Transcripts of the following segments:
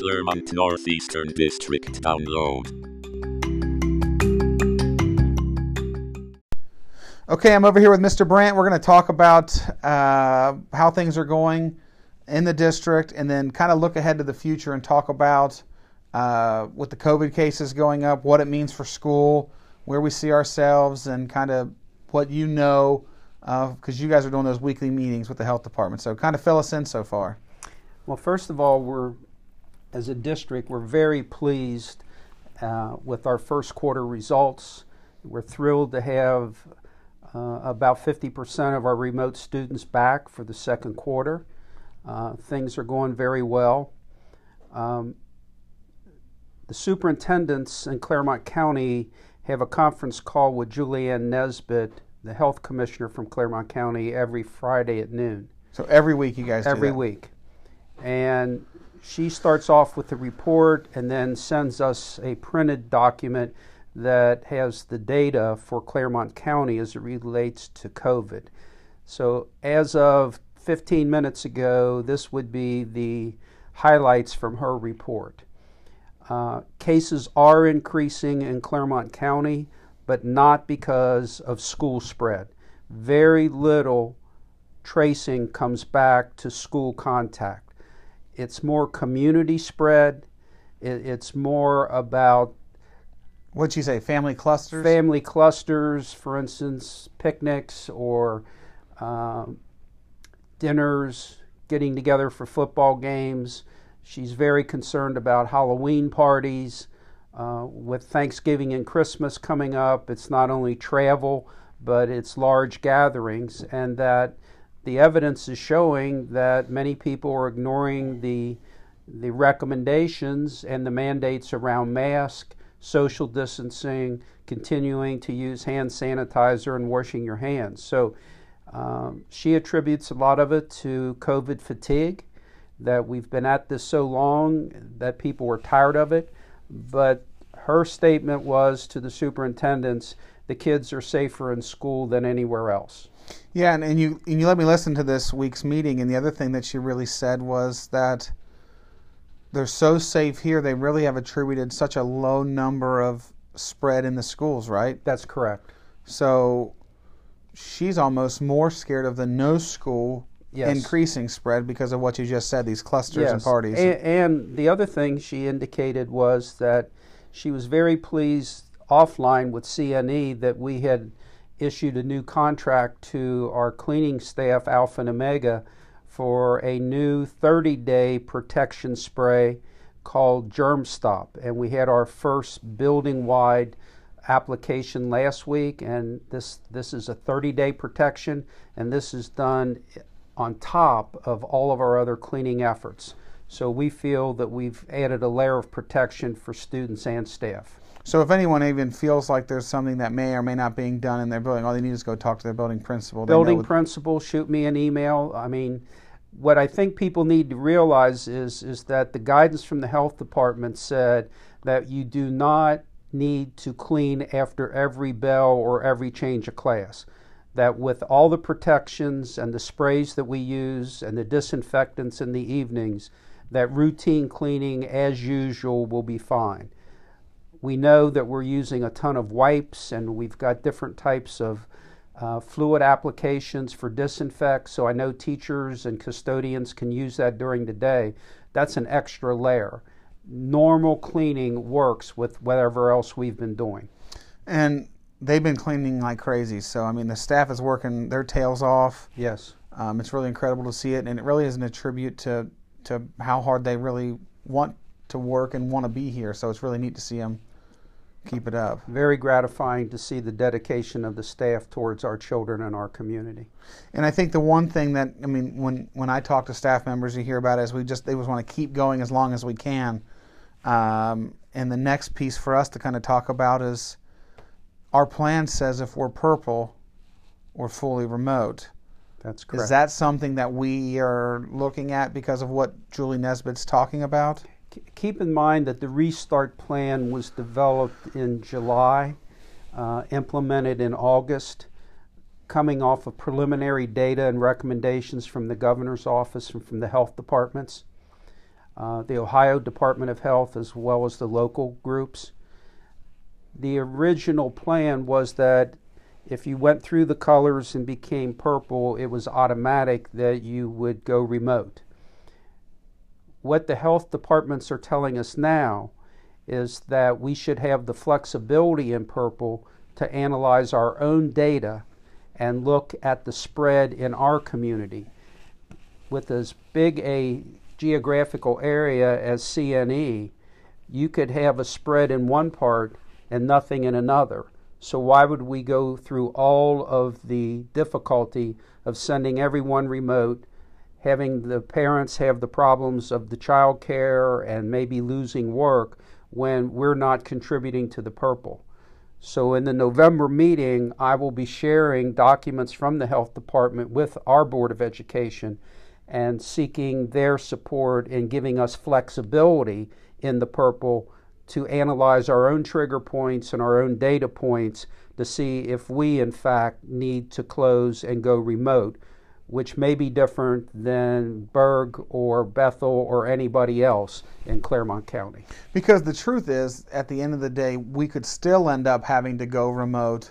Clermont Northeastern District download. Okay, I'm over here with Mr. Brandt. We're going to talk about uh, how things are going in the district and then kind of look ahead to the future and talk about uh, with the COVID cases going up, what it means for school, where we see ourselves, and kind of what you know because uh, you guys are doing those weekly meetings with the health department. So, kind of fill us in so far. Well, first of all, we're as a district, we're very pleased uh, with our first quarter results. We're thrilled to have uh, about 50% of our remote students back for the second quarter. Uh, things are going very well. Um, the superintendents in Clermont County have a conference call with Julianne Nesbit, the health commissioner from Clermont County, every Friday at noon. So every week you guys every week, and she starts off with the report and then sends us a printed document that has the data for Clermont County as it relates to COVID. So, as of 15 minutes ago, this would be the highlights from her report. Uh, cases are increasing in Clermont County, but not because of school spread. Very little tracing comes back to school contact. It's more community spread, it, it's more about What'd you say? Family clusters? Family clusters, for instance, picnics or um, dinners, getting together for football games. She's very concerned about Halloween parties. Uh, with Thanksgiving and Christmas coming up, it's not only travel, but it's large gatherings, and that the evidence is showing that many people are ignoring the the recommendations and the mandates around mask, social distancing, continuing to use hand sanitizer, and washing your hands. So um, she attributes a lot of it to COVID fatigue, that we've been at this so long that people were tired of it. But her statement was to the superintendents the kids are safer in school than anywhere else. Yeah, and, and you and you let me listen to this week's meeting, and the other thing that she really said was that they're so safe here. They really have attributed such a low number of spread in the schools, right? That's correct. So she's almost more scared of the no school yes. increasing spread because of what you just said, these clusters yes. and parties. And, and the other thing she indicated was that she was very pleased offline with CNE that we had issued a new contract to our cleaning staff, Alpha and Omega for a new 30 day protection spray called Germ Stop. And we had our first building wide application last week, and this, this is a 30 day protection, and this is done on top of all of our other cleaning efforts. So we feel that we've added a layer of protection for students and staff. So if anyone even feels like there's something that may or may not being done in their building, all they need is go talk to their building principal. Building principal, shoot me an email. I mean, what I think people need to realize is is that the guidance from the health department said that you do not need to clean after every bell or every change of class. That with all the protections and the sprays that we use and the disinfectants in the evenings, that routine cleaning as usual will be fine. We know that we're using a ton of wipes and we've got different types of uh, fluid applications for disinfect. So I know teachers and custodians can use that during the day. That's an extra layer. Normal cleaning works with whatever else we've been doing. And they've been cleaning like crazy. So I mean, the staff is working their tails off. Yes. Um, it's really incredible to see it, and it really is an attribute to to how hard they really want to work and want to be here. So it's really neat to see them Keep it up. Very gratifying to see the dedication of the staff towards our children and our community. And I think the one thing that I mean, when when I talk to staff members, you hear about it is we just they just want to keep going as long as we can. Um, and the next piece for us to kind of talk about is our plan says if we're purple, we're fully remote. That's correct. Is that something that we are looking at because of what Julie Nesbit's talking about? Keep in mind that the restart plan was developed in July, uh, implemented in August, coming off of preliminary data and recommendations from the governor's office and from the health departments. uh, the Ohio Department of Health, as well as the local groups. The original plan was that if you went through the colors and became purple, it was automatic that you would go remote. What the health departments are telling us now is that we should have the flexibility in purple to analyze our own data and look at the spread in our community. With as big a geographical area as CNE, you could have a spread in one part and nothing in another. So, why would we go through all of the difficulty of sending everyone remote, having the parents have the problems of the child care and maybe losing work when we're not contributing to the purple? So, in the November meeting, I will be sharing documents from the health department with our Board of Education and seeking their support in giving us flexibility in the purple to analyze our own trigger points and our own data points to see if we, in fact, need to close and go remote, which may be different than Berg or Bethel or anybody else in Clermont County. Because the truth is, at the end of the day, we could still end up having to go remote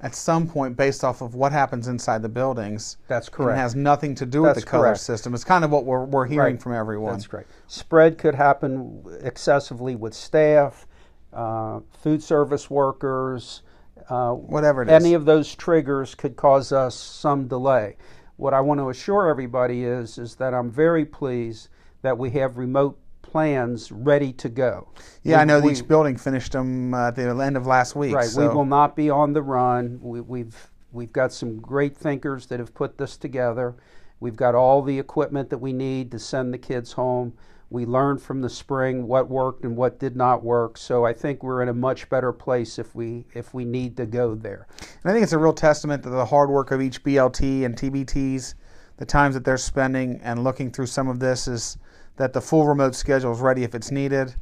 at some point based off of what happens inside the buildings. That's correct. it has nothing to do with That's the color correct. system. It's kind of what we're, we're hearing Right. from everyone. That's great. Spread could happen excessively with staff, uh, food service workers. Uh, Whatever it is. any of those triggers could cause us some delay. What I want to assure everybody is is that I'm very pleased that we have remote plans ready to go. yeah, I know we- each building finished them uh, at the end of last week. Right. So. We will not be on the run. We, we've we've got some great thinkers that have put this together. We've got all the equipment that we need to send the kids home. We learned from the spring what worked and what did not work. So I think we're in a much better place if we if we need to go there. And I think it's a real testament to the hard work of each BLT and TBTs, the times that they're spending and looking through some of this is that the full remote schedule is ready if it's needed,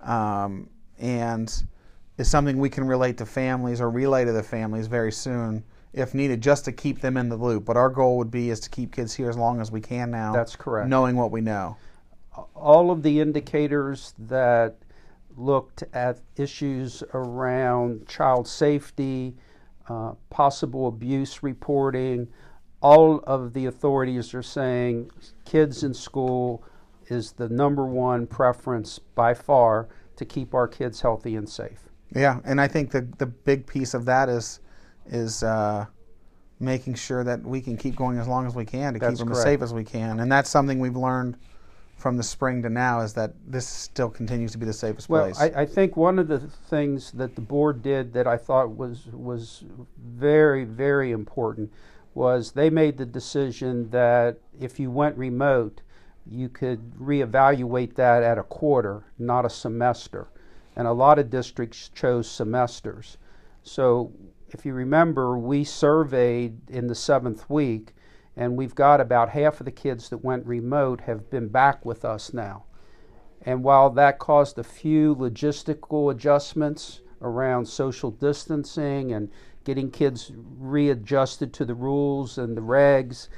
um, and is something we can relate to families or relay to the families very soon if needed, just to keep them in the loop. But our goal would be is to keep kids here as long as we can now. That's correct. Knowing what we know. All of the indicators that looked at issues around child safety, uh, possible abuse reporting, all of the authorities are saying kids in school is the number one preference by far to keep our kids healthy and safe. Yeah, and I think the the big piece of that is is uh, making sure that we can keep going as long as we can to That's keep them as safe as we can, and that's something we've learned from the spring to now is that this still continues to be the safest Well, place. I, I think one of the things that the board did that I thought was was very very important was they made the decision that if you went remote, you could reevaluate that at a quarter, not a semester, and a lot of districts chose semesters. So if you remember, we surveyed in the seventh week, and we've got about half of the kids that went remote have been back with us now. And while that caused a few logistical adjustments around social distancing and getting kids readjusted to the rules and the regs,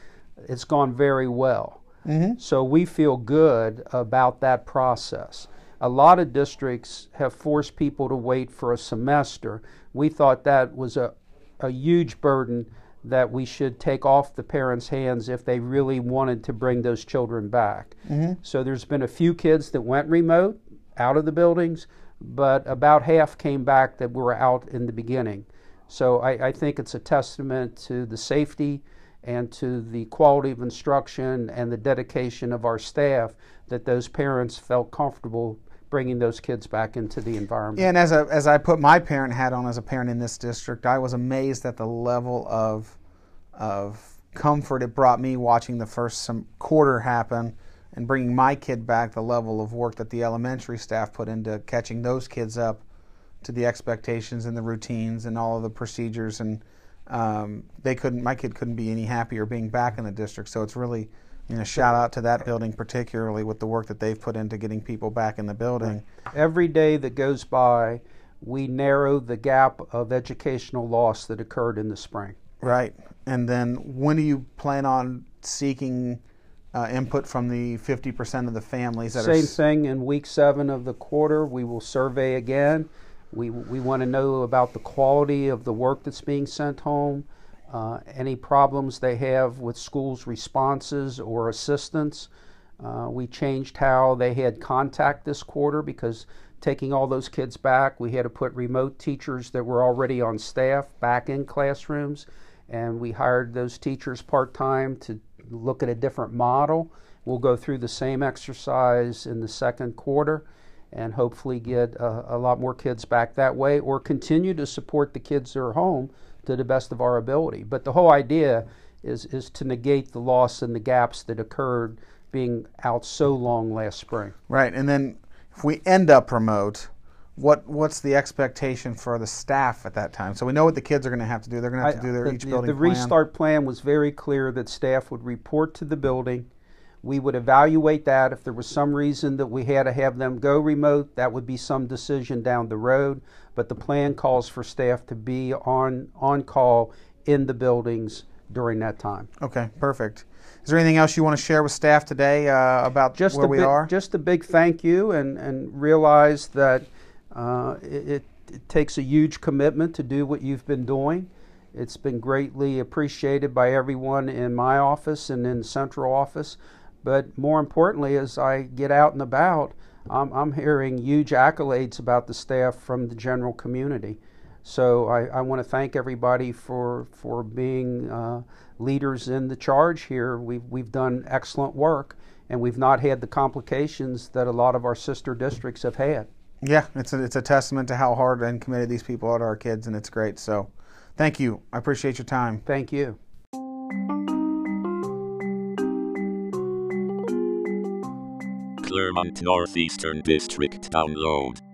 it's gone very well. Mm-hmm. So we feel good about that process. A lot of districts have forced people to wait for a semester. We thought that was a, a huge burden that we should take off the parents' hands if they really wanted to bring those children back. Mm-hmm. So there's been a few kids that went remote out of the buildings, but about half came back that were out in the beginning. So I, I think it's a testament to the safety and to the quality of instruction and the dedication of our staff that those parents felt comfortable bringing those kids back into the environment. And as a, as I put my parent hat on as a parent in this district, I was amazed at the level of of comfort it brought me watching the first some quarter happen and bringing my kid back. The level of work that the elementary staff put into catching those kids up to the expectations and the routines and all of the procedures, and um, they couldn't. My kid couldn't be any happier being back in the district. So it's really. You know, shout out to that building particularly with the work that they've put into getting people back in the building. Every day that goes by, we narrow the gap of educational loss that occurred in the spring. Right. And then when do you plan on seeking uh, input from the 50% of the families that Same are. thing in week seven of the quarter. We will survey again. We, we want to know about the quality of the work that's being sent home, uh, any problems they have with schools' responses or assistance. Uh, we changed how they had contact this quarter because taking all those kids back, we had to put remote teachers that were already on staff back in classrooms, and we hired those teachers part time to look at a different model. We'll go through the same exercise in the second quarter and hopefully get a, a, lot more kids back that way or continue to support the kids that are home to the best of our ability. But the whole idea is, is to negate the loss and the gaps that occurred being out so long last spring. Right. And then if we end up remote, what what's the expectation for the staff at that time? So we know what the kids are going to have to do. They're going to have to do their the, each building. The restart plan was very clear that staff would report to the building. We would evaluate that. If there was some reason that we had to have them go remote, that would be some decision down the road. But the plan calls for staff to be on on call in the buildings during that time. Okay, perfect. Is there anything else you want to share with staff today uh, about just where we big, are? Just a big thank you, and and realize that uh, it, it takes a huge commitment to do what you've been doing. It's been greatly appreciated by everyone in my office and in central office. But more importantly, as I get out and about, I'm, I'm hearing huge accolades about the staff from the general community. So I, I want to thank everybody for for being uh, leaders in the charge here. We've we've done excellent work, and we've not had the complications that a lot of our sister districts have had. Yeah, it's a, it's a testament to how hard and committed these people are to our kids, and it's great. So, thank you. I appreciate your time. Thank you. Clermont Northeastern District download.